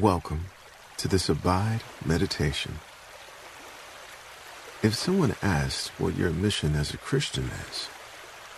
Welcome to this Abide Meditation. If someone asked what your mission as a Christian is,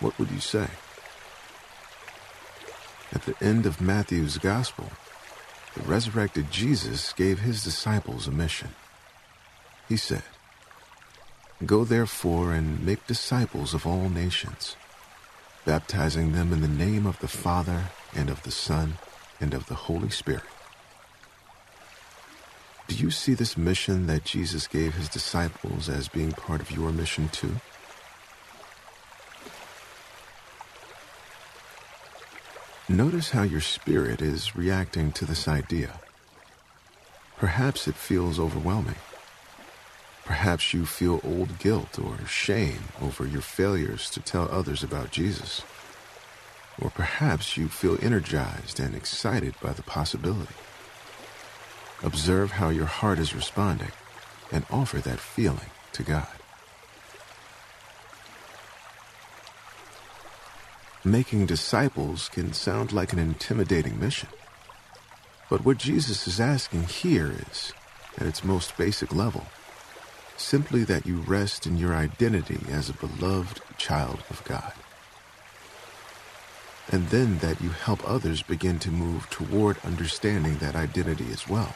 what would you say? At the end of Matthew's Gospel, the resurrected Jesus gave his disciples a mission. He said, Go therefore and make disciples of all nations, baptizing them in the name of the Father and of the Son and of the Holy Spirit do you see this mission that Jesus gave his disciples as being part of your mission too? Notice how your spirit is reacting to this idea. Perhaps it feels overwhelming. Perhaps you feel old guilt or shame over your failures to tell others about Jesus. Or perhaps you feel energized and excited by the possibility. Observe how your heart is responding and offer that feeling to God. Making disciples can sound like an intimidating mission. But what Jesus is asking here is, at its most basic level, simply that you rest in your identity as a beloved child of God. And then that you help others begin to move toward understanding that identity as well.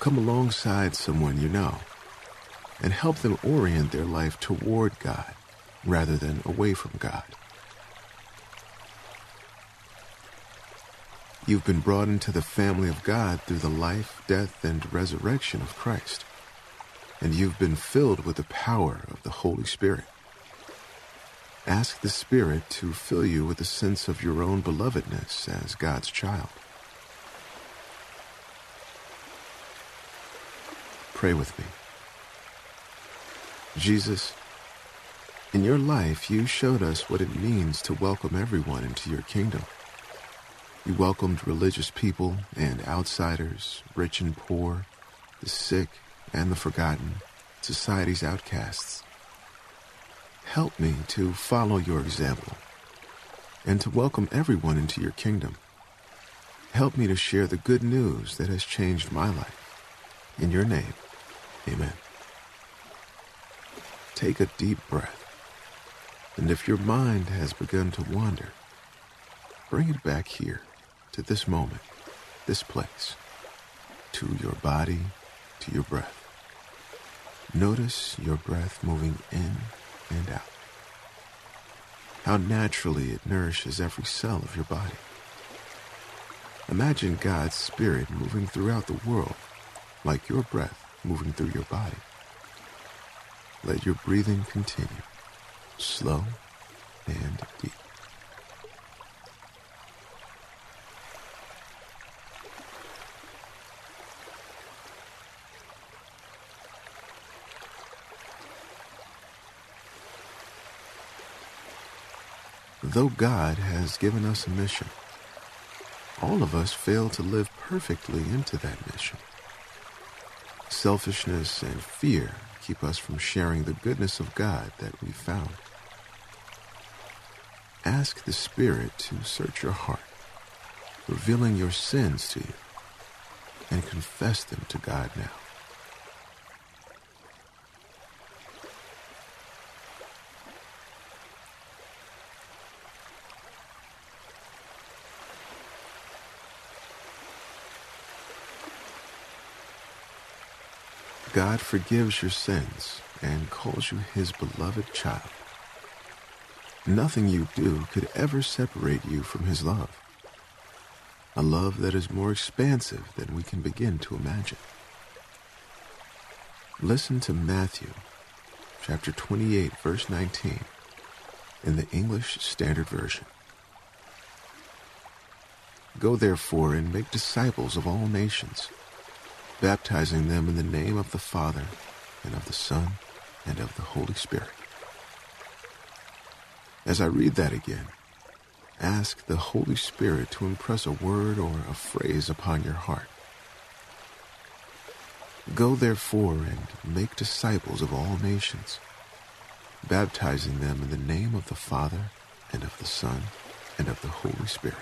Come alongside someone you know and help them orient their life toward God rather than away from God. You've been brought into the family of God through the life, death, and resurrection of Christ, and you've been filled with the power of the Holy Spirit. Ask the Spirit to fill you with a sense of your own belovedness as God's child. Pray with me. Jesus, in your life, you showed us what it means to welcome everyone into your kingdom. You welcomed religious people and outsiders, rich and poor, the sick and the forgotten, society's outcasts. Help me to follow your example and to welcome everyone into your kingdom. Help me to share the good news that has changed my life. In your name, Amen. Take a deep breath. And if your mind has begun to wander, bring it back here to this moment, this place, to your body, to your breath. Notice your breath moving in and out. How naturally it nourishes every cell of your body. Imagine God's Spirit moving throughout the world like your breath moving through your body. Let your breathing continue, slow and deep. Though God has given us a mission, all of us fail to live perfectly into that mission. Selfishness and fear keep us from sharing the goodness of God that we found. Ask the Spirit to search your heart, revealing your sins to you, and confess them to God now. God forgives your sins and calls you his beloved child. Nothing you do could ever separate you from his love. A love that is more expansive than we can begin to imagine. Listen to Matthew chapter 28 verse 19 in the English Standard Version. Go therefore and make disciples of all nations baptizing them in the name of the Father, and of the Son, and of the Holy Spirit. As I read that again, ask the Holy Spirit to impress a word or a phrase upon your heart. Go therefore and make disciples of all nations, baptizing them in the name of the Father, and of the Son, and of the Holy Spirit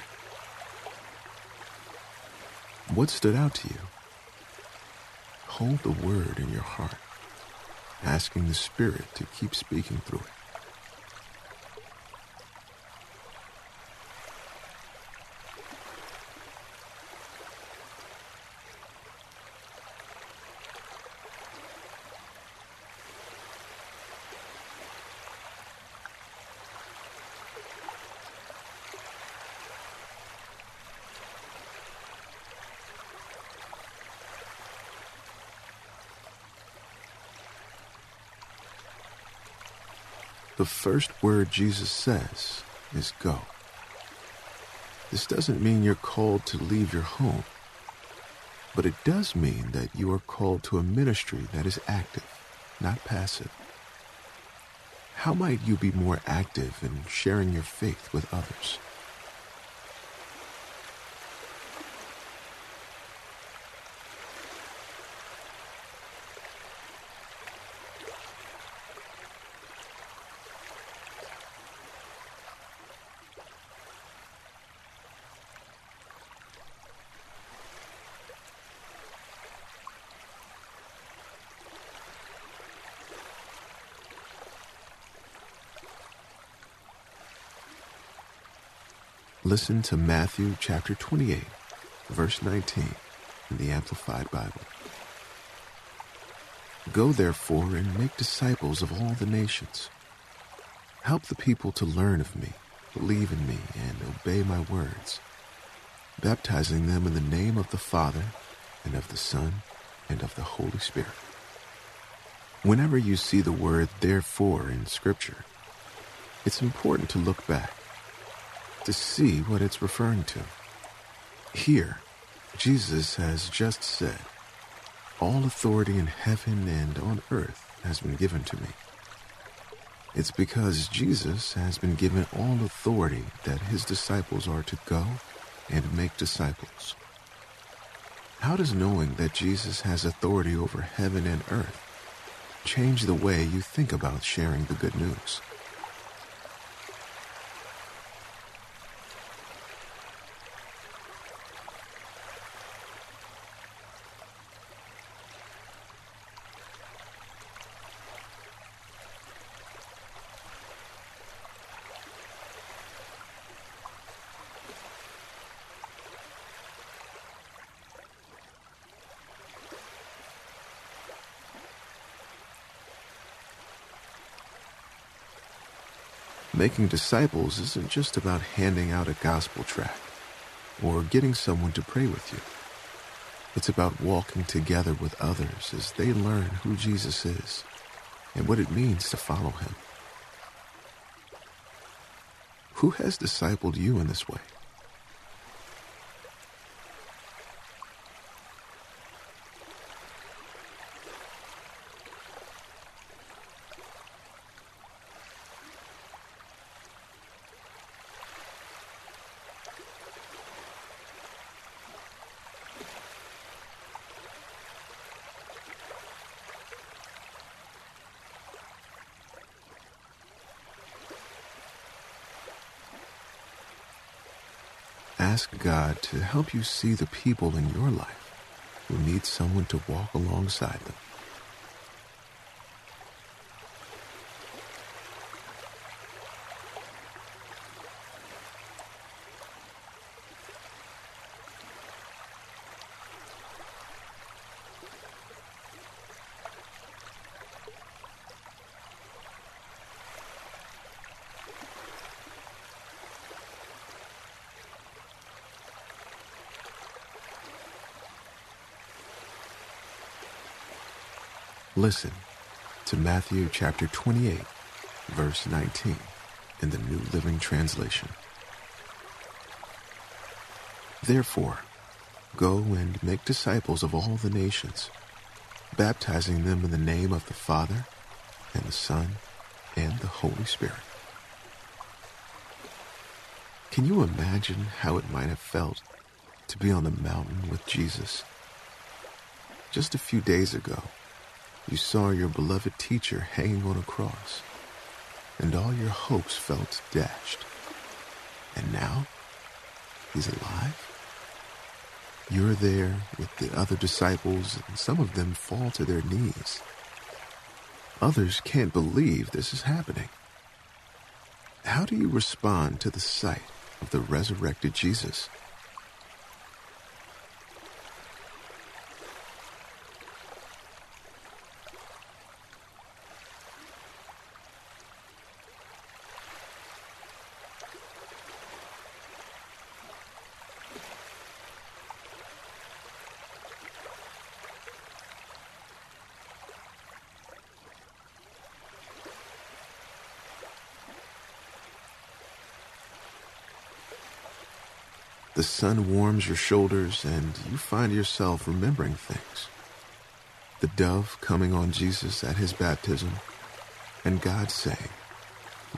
What stood out to you? Hold the word in your heart, asking the Spirit to keep speaking through it. The first word Jesus says is go. This doesn't mean you're called to leave your home, but it does mean that you are called to a ministry that is active, not passive. How might you be more active in sharing your faith with others? Listen to Matthew chapter 28, verse 19 in the Amplified Bible. Go therefore and make disciples of all the nations. Help the people to learn of me, believe in me, and obey my words, baptizing them in the name of the Father, and of the Son, and of the Holy Spirit. Whenever you see the word therefore in Scripture, it's important to look back to see what it's referring to. Here, Jesus has just said, All authority in heaven and on earth has been given to me. It's because Jesus has been given all authority that his disciples are to go and make disciples. How does knowing that Jesus has authority over heaven and earth change the way you think about sharing the good news? Making disciples isn't just about handing out a gospel tract or getting someone to pray with you. It's about walking together with others as they learn who Jesus is and what it means to follow him. Who has discipled you in this way? Ask God to help you see the people in your life who need someone to walk alongside them. Listen to Matthew chapter 28, verse 19 in the New Living Translation. Therefore, go and make disciples of all the nations, baptizing them in the name of the Father, and the Son, and the Holy Spirit. Can you imagine how it might have felt to be on the mountain with Jesus? Just a few days ago, you saw your beloved teacher hanging on a cross, and all your hopes felt dashed. And now, he's alive? You're there with the other disciples, and some of them fall to their knees. Others can't believe this is happening. How do you respond to the sight of the resurrected Jesus? The sun warms your shoulders and you find yourself remembering things. The dove coming on Jesus at his baptism, and God saying,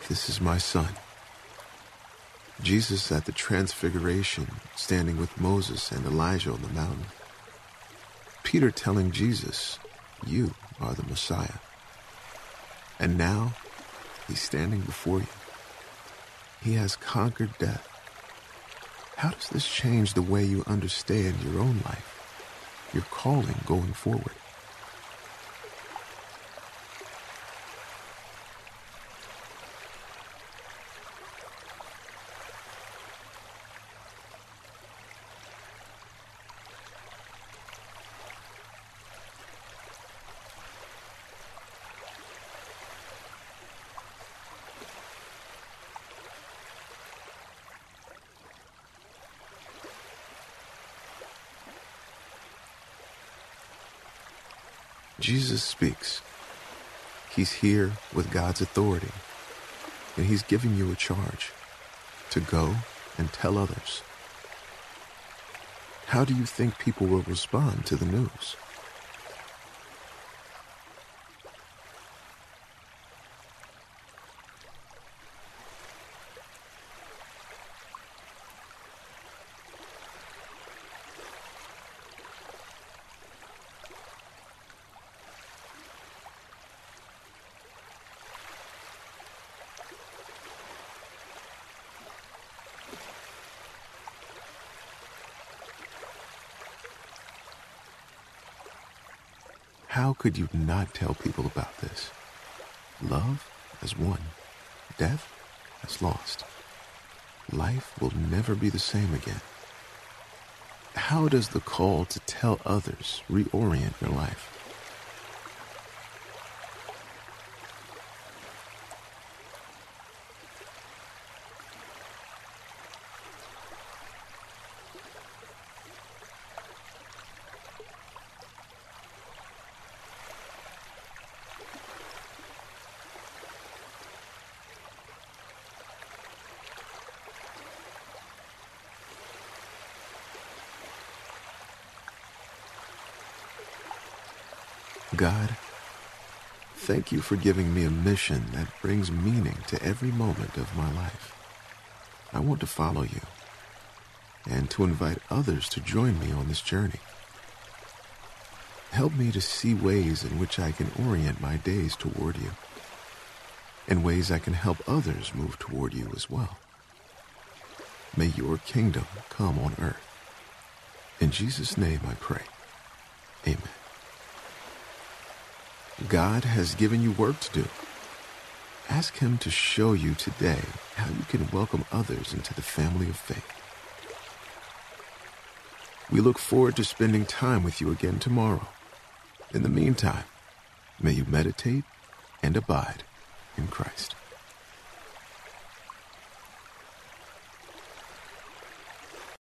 This is my son. Jesus at the transfiguration, standing with Moses and Elijah on the mountain. Peter telling Jesus, You are the Messiah. And now, he's standing before you. He has conquered death how does this change the way you understand your own life, your calling going forward? Jesus speaks. He's here with God's authority, and He's giving you a charge to go and tell others. How do you think people will respond to the news? How could you not tell people about this? Love has won. Death has lost. Life will never be the same again. How does the call to tell others reorient your life? God, thank you for giving me a mission that brings meaning to every moment of my life. I want to follow you and to invite others to join me on this journey. Help me to see ways in which I can orient my days toward you and ways I can help others move toward you as well. May your kingdom come on earth. In Jesus' name I pray. God has given you work to do. Ask Him to show you today how you can welcome others into the family of faith. We look forward to spending time with you again tomorrow. In the meantime, may you meditate and abide in Christ.